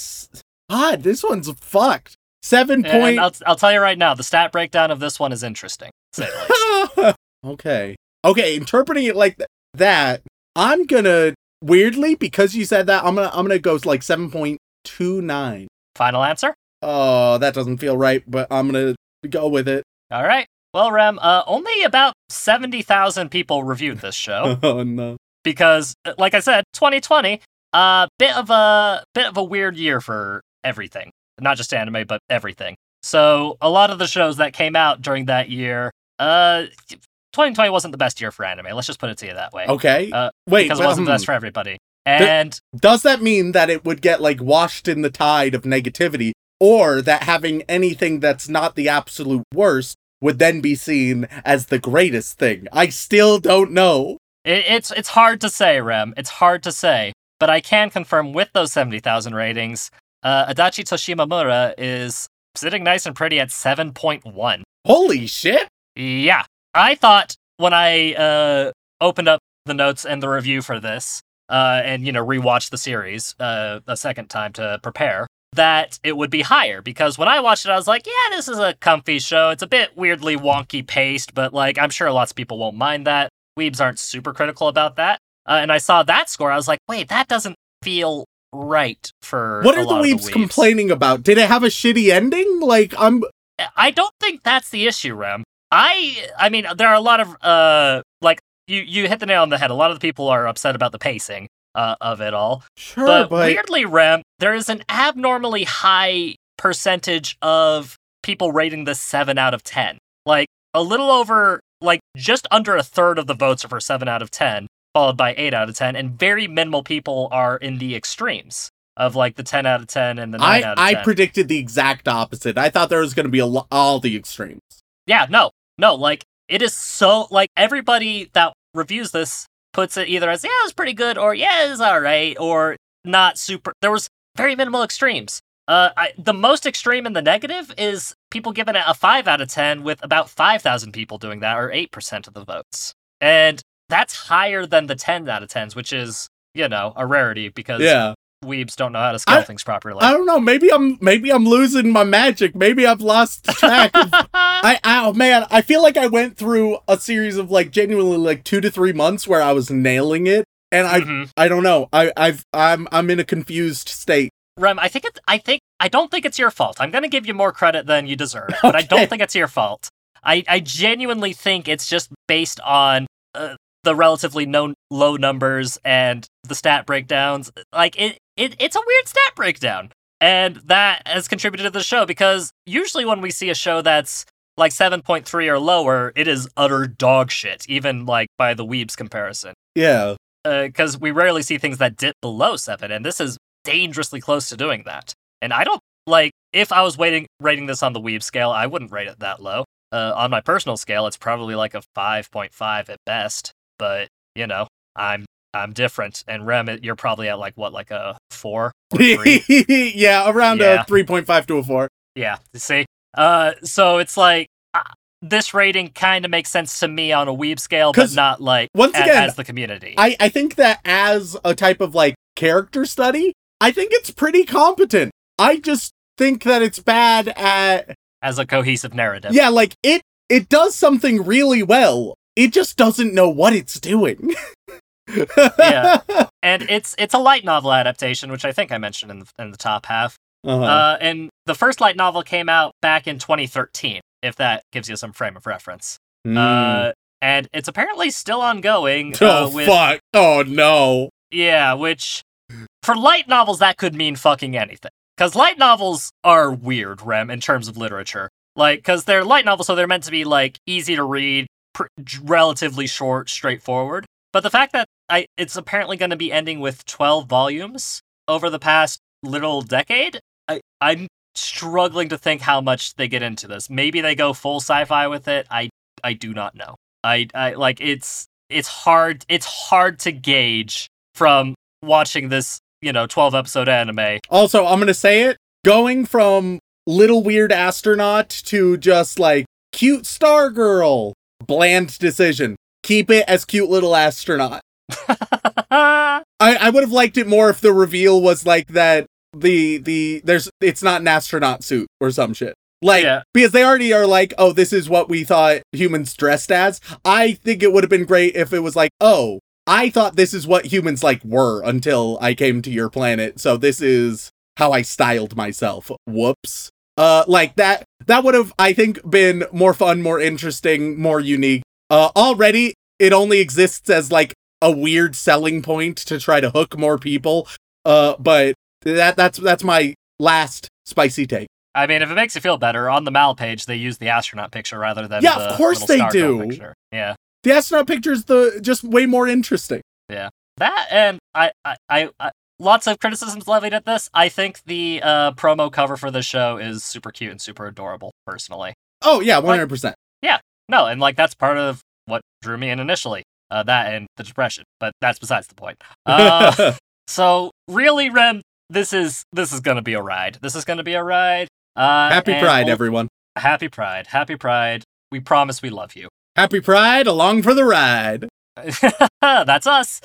God, this one's fucked. Seven And point. I'll, I'll tell you right now, the stat breakdown of this one is interesting. to say the least. [laughs] okay. Okay, interpreting it like th- that, I'm gonna weirdly because you said that, I'm gonna I'm gonna go like 7.29. Final answer. Oh, that doesn't feel right, but I'm gonna go with it. All right. Well, Rem, uh, only about seventy thousand people reviewed this show. [laughs] Oh no. because uh, like I said, 2020, uh bit of a bit of a weird year for everything. Not just anime, but everything. So a lot of the shows that came out during that year, uh 2020 wasn't the best year for anime. Let's just put it to you that way. Okay. Uh, Wait, because it wasn't the hmm, best for everybody. And does that mean that it would get like washed in the tide of negativity, or that having anything that's not the absolute worst would then be seen as the greatest thing? I still don't know. It, it's it's hard to say, Rem. It's hard to say, but I can confirm with those seventy thousand ratings, uh, Adachi to Shimamura is sitting nice and pretty at seven point one. Holy shit! Yeah, I thought when I uh, opened up the notes and the review for this, uh, and you know rewatched the series uh, a second time to prepare, that it would be higher because when I watched it, I was like, yeah, this is a comfy show. It's a bit weirdly wonky paced, but like I'm sure lots of people won't mind that. Weebs aren't super critical about that. Uh, and I saw that score, I was like, wait, that doesn't feel right for What are the of weebs complaining about? Did it have a shitty ending? Like I'm I don't think that's the issue, Rem. I I mean, there are a lot of uh you you hit the nail on the head. A lot of the people are upset about the pacing uh, of it all. sure, but, but, weirdly, Rem, there is an abnormally high percentage of people rating this seven out of ten. Like a little over, like just under a third of the votes are for 7 out of 10, followed by 8 out of 10, and very minimal people are in the extremes of like the 10 out of 10 and the 9 I out of 10. I predicted the exact opposite. I thought there was going to be a lo- all the extremes. Yeah, no, no, like it is so like everybody that reviews this puts it either as yeah, it's pretty good, or yeah, it's all right, or not super. There was very minimal extremes. Uh, I, the most extreme in the negative is people giving it a five out of ten, with about five thousand people doing that, or eight percent of the votes, and that's higher than the ten out of tens, which is you know a rarity because Yeah. Weebs don't know how to scale I- things properly. I don't know. Maybe I'm maybe I'm losing my magic. Maybe I've lost [laughs] track. of, I, oh man, I feel like I went through a series of like genuinely like two to three months where I was nailing it, and I Mhm. I don't know. I I've I'm I'm in a confused state. Rem, I think it's. I think I don't think it's your fault. I'm going to give you more credit than you deserve, but I don't think it's your fault. I I genuinely think it's just based on uh, the relatively known low numbers and the stat breakdowns. Like it, it it's a weird stat breakdown, and that has contributed to the show because usually when we see a show that's like 7.3 or lower, it is utter dog shit, even like by the Weebs comparison Yeah. because we rarely see things that dip below seven, and this is dangerously close to doing that. And I don't like if I was waiting rating this on the Weeb scale, I wouldn't rate it that low. Uh, on my personal scale, it's probably like a five point five at best. But you know, I'm I'm different, and Rem, you're probably at like what, like a four or [laughs] three. yeah, around Yeah. a three point five to a four. Yeah, see. Uh, so it's like uh, this rating kind of makes sense to me on a Weeb scale, but not like once a- again, as the community. I I think that as a type of like character study, I think it's pretty competent. I just think that it's bad at as a cohesive narrative. yeah, like it it does something really well. It just doesn't know what it's doing. [laughs] Yeah. [laughs] and it's it's a light novel adaptation, which I think I mentioned in the, in the top half. Uh-huh. Uh, and the first light novel came out back in 2013, if that gives you some frame of reference. Mm. Uh, and it's apparently still ongoing. [laughs] oh uh, with, fuck! Oh no! Yeah, which for light novels that could mean fucking anything. Because light novels are weird, Rem, in terms of literature. Like, because they're light novels, so they're meant to be like easy to read, pr- relatively short, straightforward. But the fact that I, it's apparently going to be ending with 12 volumes over the past little decade, I, I'm struggling to think how much they get into this. Maybe they go full sci-fi with it. I, I do not know. I, I like it's it's hard it's hard to gauge from watching this you know 12 episode anime Also, I'm gonna say it. Going from little weird astronaut to just like cute star girl, bland decision. Keep it as cute little astronaut. [laughs] I, I would have liked it more if the reveal was like that the the there's it's not an astronaut suit or some shit. Like Yeah. because they already are like, oh, this is what we thought humans dressed as. I think it would have been great if it was like, oh, I thought this is what humans like were until I came to your planet. So this is how I styled myself. Whoops. Uh like that that would have I think been more fun, more interesting, more unique. Uh already it only exists as like a weird selling point to try to hook more people. Uh but that that's that's my last spicy take. i mean if it makes you feel better on the mal page they use the astronaut picture rather than Yeah, the of course they do. picture. yeah The astronaut picture is the just way more interesting. Yeah, that and I, I i i lots of criticisms levied at this i think the uh promo cover for the show is super cute and super adorable personally Oh yeah, one hundred percent. Yeah, no and like that's part of what drew me in initially uh that and the depression but that's besides the point [laughs] uh So really, Rem, this is this is gonna be a ride. This is gonna be a ride. Uh, Happy Pride, ul- everyone. Happy Pride. Happy Pride. We promise we love you. Happy Pride, along for the ride. [laughs] That's us.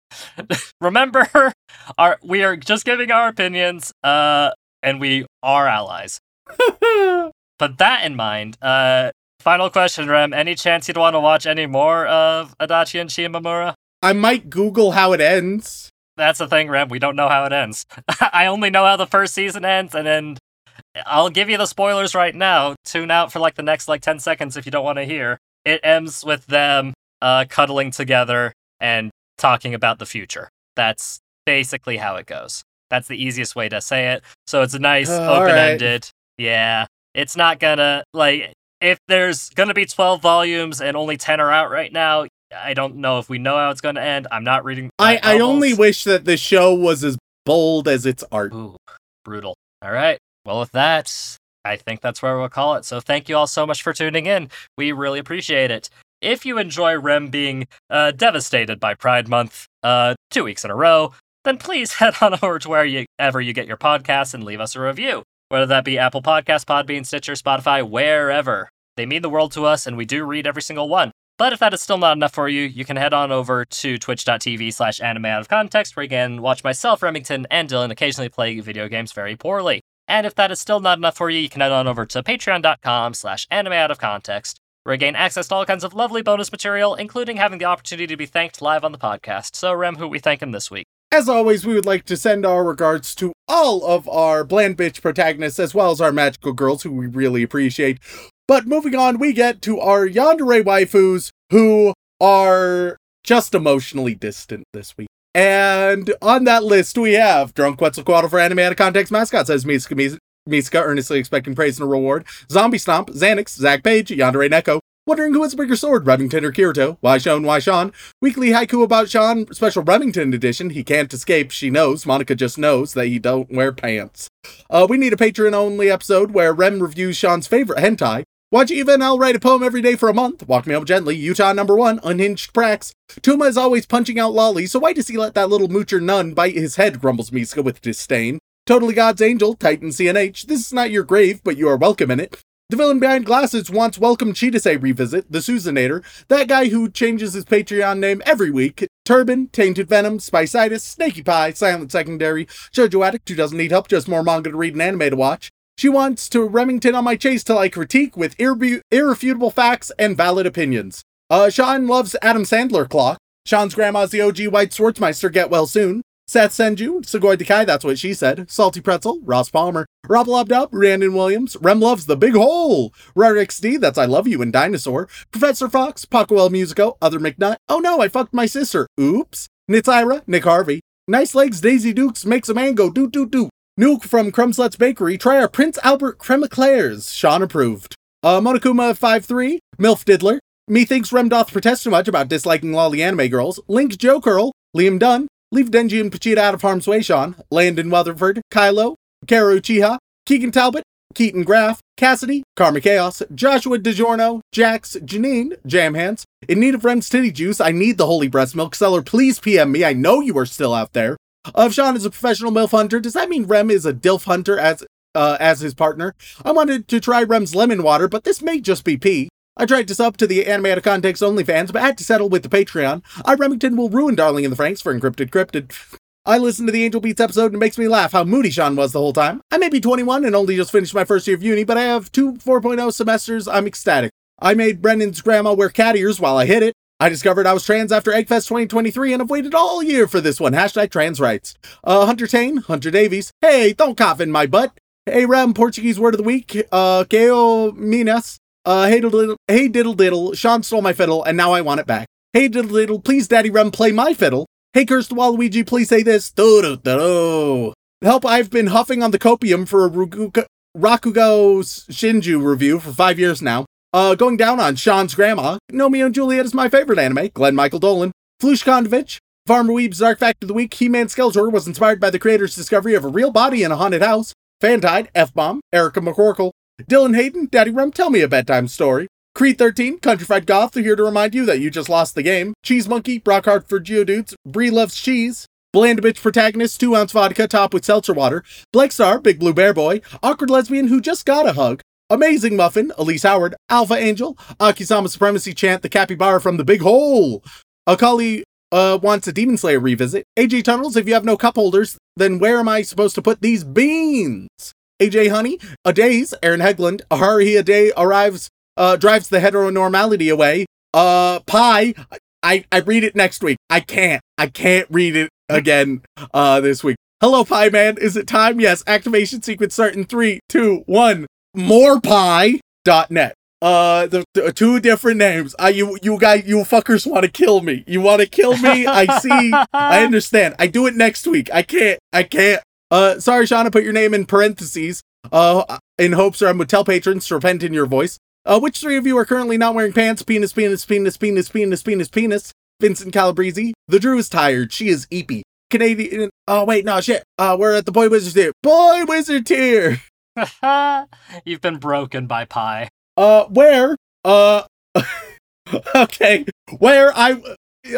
[laughs] Remember, our we are just giving our opinions. Uh, and we are allies. But that in mind, uh, final question, Rem. Any chance you'd want to watch any more of Adachi and Shimamura? I might Google how it ends. That's the thing, Rem. We don't know how it ends. [laughs] I only know how the first season ends, and then I'll give you the spoilers right now. Tune out for like the next like ten seconds if you don't want to hear. It ends with them uh, cuddling together and talking about the future. That's basically how it goes. That's the easiest way to say it. So it's a nice Uh, open ended. Yeah, it's not gonna like if there's gonna be 12 volumes and only 10 are out right now, I don't know if we know how it's gonna end. I'm not reading. I, I only wish that the show was as bold as its art. Ooh, brutal. All right. Well, with that, I think that's where we'll call it. So thank you all so much for tuning in. We really appreciate it. If you enjoy Rem being uh, devastated by Pride Month uh, two weeks in a row, then please [laughs] head on over to wherever you get your podcasts and leave us a review. Whether that be Apple Podcasts, Podbean, Stitcher, Spotify, wherever. They mean the world to us, and we do read every single one. But if that is still not enough for you, you can head on over to twitch.tv slash anime out of context, where you can watch myself, Remington, and Dylan occasionally play video games very poorly. And if that is still not enough for you, you can head on over to patreon.com slash anime out of context, where you gain access to all kinds of lovely bonus material, including having the opportunity to be thanked live on the podcast. So, Rem, who we thanking this week? As always, we would like to send our regards to all of our bland bitch protagonists as well as our magical girls who we really appreciate. But moving on, we get to our yandere waifus who are just emotionally distant this week. And on that list, we have Drunk Quetzalcoatl for Anime Out of Context mascot, says Misuka, Mis- Misuka, earnestly expecting praise and a reward. Zombie Stomp, Xanax, Zach Page, Yandere Neko, wondering who has a bigger sword, Remington or Kirito? Why Shaun, why Shaun? Weekly haiku about Shaun, special Remington edition. He can't escape, she knows. Monica just knows that he don't wear pants. Uh, we need a Patreon only episode where Rem reviews Shaun's favorite hentai. Watch Eva and I'll write a poem every day for a month. Walk me home gently. Utah number one. Unhinged Prax. Tuma is always punching out Lolly, so why does he let that little moocher nun bite his head? grumbles Miska with disdain. Totally God's Angel. Titan CNH. This is not your grave, but you are welcome in it. The villain behind glasses wants Welcome Cheetase revisit, the Susanator, that guy who changes his Patreon name every week, Turban, Tainted Venom, Spicitis, Snaky Pie, Silent Secondary, Shoujo Addict who doesn't need help, just more manga to read and anime to watch. She wants to Remington on my chase till I critique with irrebu- irrefutable facts and valid opinions. Uh, Shaun loves Adam Sandler clock. Shaun's grandma's the OG White Schwartzmeister, get well soon. Seth Senju, Sugoi Dekai, that's what she said. Salty Pretzel, Ross Palmer, Rob Lobdub, Brandon Williams, Rem loves the big hole. Rarix D, that's I love you and Dinosaur. Professor Fox, Paco El Musico, Other McNutt. Oh no, I fucked my sister. Oops. Nitzyra, Nick Harvey. Nice legs, Daisy Dukes, makes a Mango, doot doot doot. Nuke from Crumslet's Bakery, try our Prince Albert creme eclairs. Shaun approved. Uh, Monokuma 53, Milf Diddler. Methinks Rem doth protest too much about disliking lolly anime girls. Link Joe Curl, Liam Dunn, Leave Denji and Pochita out of harm's way, Shaun. Landon Weatherford, Kylo, Karu Chiha, Keegan Talbot, Keaton Graff, Cassidy, Karma Chaos, Joshua DiGiorno, Jax, Janine, Jam Hands. In need of Rem's titty juice, I need the holy breast milk seller. Please PM me. I know you are still out there. If Shaun is a professional MILF hunter, does that mean Rem is a DILF hunter as uh, as his partner? I wanted to try Rem's lemon water, but this may just be pee. I tried to sub to the Anime Out of Context OnlyFans, but had to settle with the Patreon. I Remington will ruin Darling in the Franxx for Encrypted Cryptid. I listened to the Angel Beats episode and it makes me laugh how moody Shaun was the whole time. I may be 21 and only just finished my first year of uni, but I have two 4.0 semesters. I'm ecstatic. I made Brendan's grandma wear cat ears while I hit it. I discovered I was trans after Eggfest 2023 and have waited all year for this one. Hashtag trans rights. Uh, Hunter Tane, Hunter Davies. Hey, don't cough in my butt. Hey, Ram, Portuguese word of the week. Uh, Keo Minas. Uh, hey diddle diddle, hey diddle diddle, Shaun stole my fiddle and now I want it back. Hey diddle diddle, please Daddy Rem play my fiddle. Hey cursed Waluigi, please say this. Do do do. Help, I've been huffing on the copium for a Ruguka, Rakugo Shinju review for five years now. Uh, going down on Shaun's grandma. Nomeo and Juliet is my favorite anime. Glenn Michael Dolan. Flush. Farmer Weeb's Dark Fact of the Week. He-Man Skeletor was inspired by the creator's discovery of a real body in a haunted house. Fantide. F-Bomb. Erica McCorkle. Dylan Hayden, Daddy Rum, tell me a bedtime story. Creed 13, Countrified Goth, are here to remind you that you just lost the game. Cheese Monkey, Brockhart for Geodudes, Bree loves cheese. Bland Bitch protagonist, 2 ounce vodka, top with seltzer water. Blake Star, Big Blue Bear Boy. Awkward lesbian who just got a hug. Amazing Muffin, Elise Howard. Alpha Angel, Akisama Supremacy Chant, the capybara from the Big Hole. Akali uh, wants a Demon Slayer revisit. AJ Tunnels, if you have no cup holders, then where am I supposed to put these beans? AJ Honey, a days, Aaron Hegland, Ahari a day arrives, uh, drives the heteronormality away. Uh, Pie, I, I read it next week. I can't, I can't read it again, uh, this week. Hello, Pie Man. Is it time? Yes. Activation sequence start in three, two, one. Morepie.net. Uh, the, the two different names. Uh, you, you guys, you fuckers want to kill me. You want to kill me? I see. I [laughs] understand. I do it next week. I can't. I can't. Uh, sorry, Shauna, put your name in parentheses. Uh, in hopes Rem would tell patrons to repent in your voice. Uh, which three of you are currently not wearing pants? Penis, penis, penis, penis, penis, penis, penis. Vincent Calabrese. The Drew is tired. She is eepy. Canadian. Oh wait, no shit. Uh, we're at the boy wizard tier. Boy wizard tier. [laughs] [laughs] You've been broken by pie. Uh, where? Uh, [laughs] okay, where I,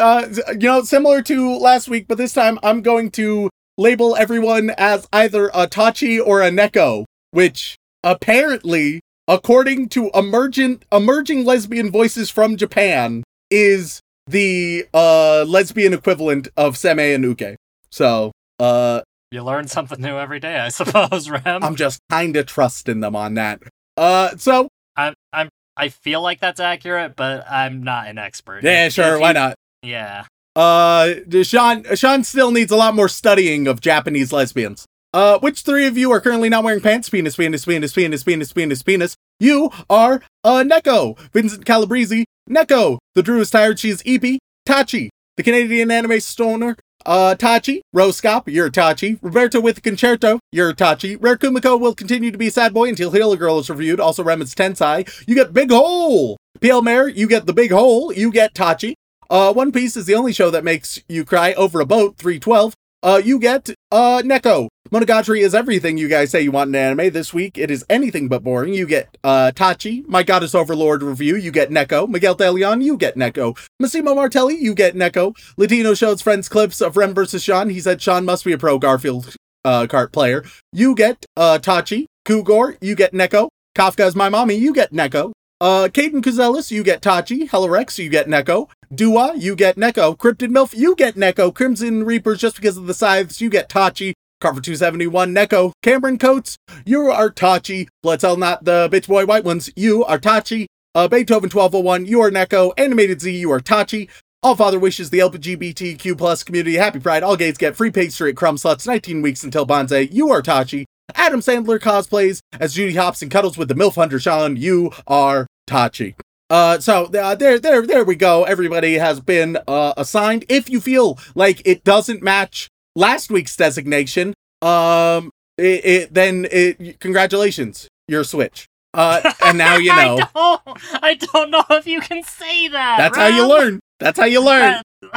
uh, you know, similar to last week, but this time I'm going to label everyone as either a Tachi or a Neko, which apparently, according to emergent emerging lesbian voices from Japan, is the uh lesbian equivalent of Seme and Uke. So, uh, You learn something new every day, I [laughs] suppose, Rem. I'm just kind of trusting them on that. Uh, so I'm, I'm, I feel like that's accurate, but I'm not an expert. yeah, sure, if why not? Yeah. Uh, Shaun, Shaun still needs a lot more studying of Japanese lesbians. Uh, which three of you are currently not wearing pants? Penis, penis, penis, penis, penis, penis, penis. You are, uh, Neko. Vincent Calabrese. Neko. The Drew is tired. She's Eepy. Tachi. The Canadian anime stoner. Uh, Tachi. Roscop. You're Tachi. Roberto with the Concerto. You're Tachi. Rare Kumiko will continue to be a sad boy until Healer Girl is reviewed. Also, Remit's Tensai. You get Big Hole. PL Mare. You get the Big Hole. You get Tachi. Uh, One Piece is the only show that makes you cry over a boat, 312. Uh, you get, uh, Neko. Monogatari is everything you guys say you want in anime. This week, it is anything but boring. You get, uh, Tachi, My Goddess Overlord review. You get Neko. Miguel De Leon, you get Neko. Massimo Martelli, you get Neko. Latino shows friends clips of Rem versus Shaun. He said Shaun must be a pro Garfield, uh, kart player. You get, uh, Tachi. Kugor, you get Neko. Kafka's My Mommy, you get Neko. Uh, Caden you get Tachi. Hellarex, you get Neko. Dua, you get Neko. Cryptid MILF, you get Neko. Crimson Reapers, just because of the scythes, you get Tachi. Carver 271, Neko. Cameron Coates, you are Tachi. Bloodcell, not the bitch boy white ones, you are Tachi. Uh, Beethoven 1201, you are Neko. Animated Z, you are Tachi. All Father wishes the LGBTQ plus community happy pride. All gays get free pastry at Crumb Sluts, 19 weeks until Bonze. You are Tachi. Adam Sandler cosplays as Judy Hopps and cuddles with the MILF Hunter Shaun. You are Tachi. Uh, so uh, there, there, there we go. Everybody has been uh, assigned. If you feel like it doesn't match last week's designation, um, it, it then it, congratulations, you're a switch. Uh, and now you [laughs] know. I don't, I don't know if you can say that. That's how you learn. That's how you learn. [laughs]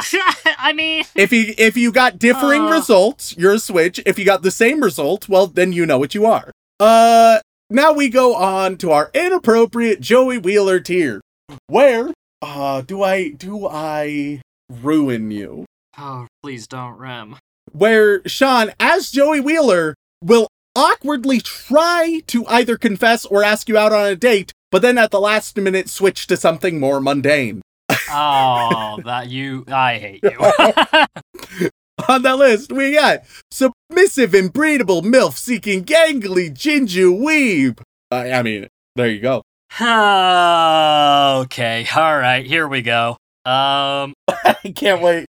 I mean, If you if you got differing Uh. results, you're a switch. If you got the same result, well, then you know what you are. Uh, now we go on to our inappropriate Joey Wheeler tier. Where uh do I do I ruin you? oh, please don't, Rem. Where Shaun, as Joey Wheeler, will awkwardly try to either confess or ask you out on a date, but then at the last minute switch to something more mundane. Oh, that you, I hate you. [laughs] [laughs] [laughs] On that list, we got submissive, inbreedable MILF seeking gangly ginger weeb. I I mean, there you go. okay, all right, here we go. Um, [laughs] I can't wait.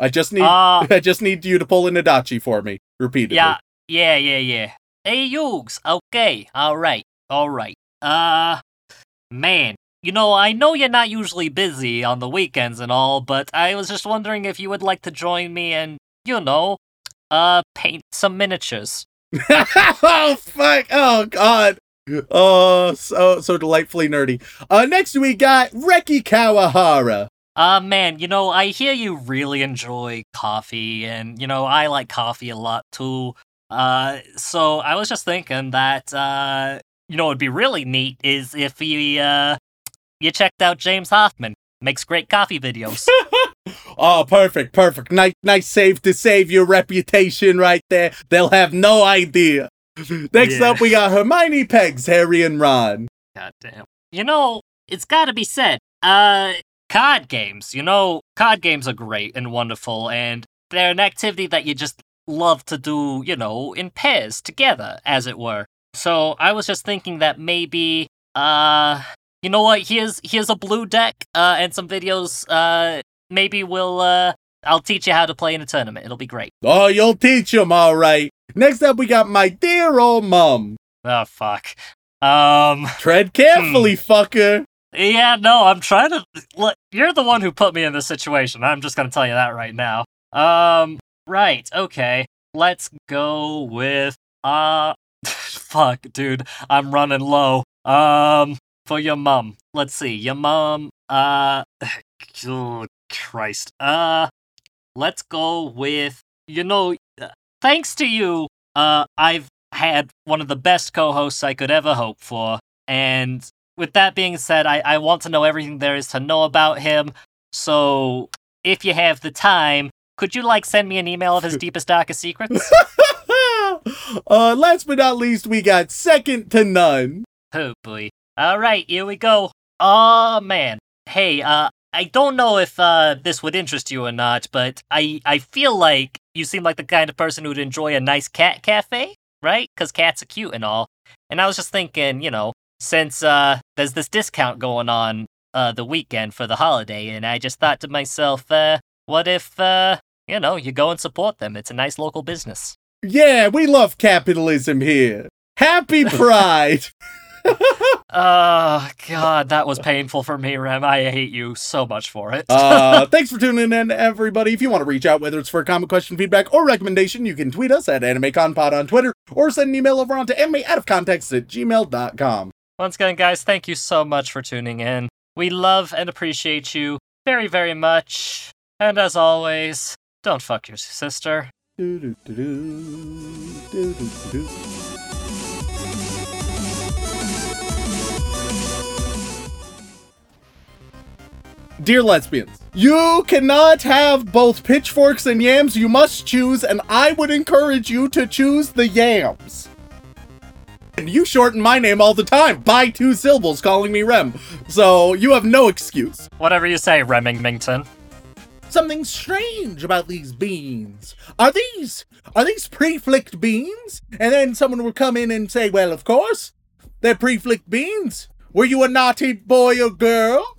I just need uh, [laughs] I just need you to pull an Adachi for me repeatedly. yeah, yeah, yeah, yeah. Hey, Yugs. Okay, all right, all right. Uh, man, you know, I know you're not usually busy on the weekends and all, but I was just wondering if you would like to join me and, you know, uh, paint some miniatures. [laughs] oh fuck! Oh god! Oh, so so delightfully nerdy. Uh, next we got Reki Kawahara. Uh, man, you know, I hear you really enjoy coffee, and, you know, I like coffee a lot too. Uh, so I was just thinking that, uh, you know, it'd be really neat is if you, uh, you checked out James Hoffmann. Makes great coffee videos. [laughs] Oh, perfect, perfect. Nice, nice save to save your reputation right there. They'll have no idea. Next Yeah. up, we got Hermione Pegs, Harry and Ron. God damn. You know, it's gotta be said, uh, card games, you know, card games are great and wonderful, and they're an activity that you just love to do, you know, in pairs, together, as it were. So I was just thinking that maybe, uh, you know what, here's, here's a blue deck, uh, and some videos, uh, maybe we'll, uh, I'll teach you how to play in a tournament. It'll be great. Oh, you'll teach 'em, all right. Next up, we got my dear old mum. Oh, fuck. Um, Tread carefully, fucker. Yeah, no, I'm trying to. Look, you're the one who put me in this situation. I'm just gonna tell you that right now. Um, right, okay. Let's go with uh, [laughs] fuck, dude. I'm running low. Um, for your mom. Let's see, your mom. Uh, [sighs] oh Christ. Uh, let's go with you know. Uh, thanks to you, uh, I've had one of the best co-hosts I could ever hope for, and with that being said, I I want to know everything there is to know about him. So if you have the time, could you like send me an email of his [laughs] deepest darkest secrets? [laughs] uh, last but not least, we got second to none. Oh boy. All right, here we go. Oh man. Hey, uh, I don't know if uh this would interest you or not, but I I feel like you seem like the kind of person who'd enjoy a nice cat cafe, right? Because cats are cute and all. And I was just thinking, you know, since uh there's this discount going on uh the weekend for the holiday, and I just thought to myself, uh, what if uh you know you go and support them? It's a nice local business. Yeah, we love capitalism here. Happy [laughs] Pride. Oh [laughs] god, that was painful for me, Rem. I hate you so much for it. uh, [laughs] thanks for tuning in, everybody. If you want to reach out, whether it's for a comment, question, feedback, or recommendation, you can tweet us at AnimeConPod on Twitter or send an email over onto animeoutofcontext at gmail.com. Once again, guys, thank you so much for tuning in. We love and appreciate you very, very much. And as always, don't fuck your sister. Dear lesbians, you cannot have both pitchforks and yams. You must choose, and I would encourage you to choose the yams. And you shorten my name all the time by two syllables, calling me Rem. So you have no excuse. Whatever you say, Remington. Something strange about these beans. Are these are these pre-flicked beans? And then someone will come in and say, "Well, of course, they're pre-flicked beans. Were you a naughty boy or girl?"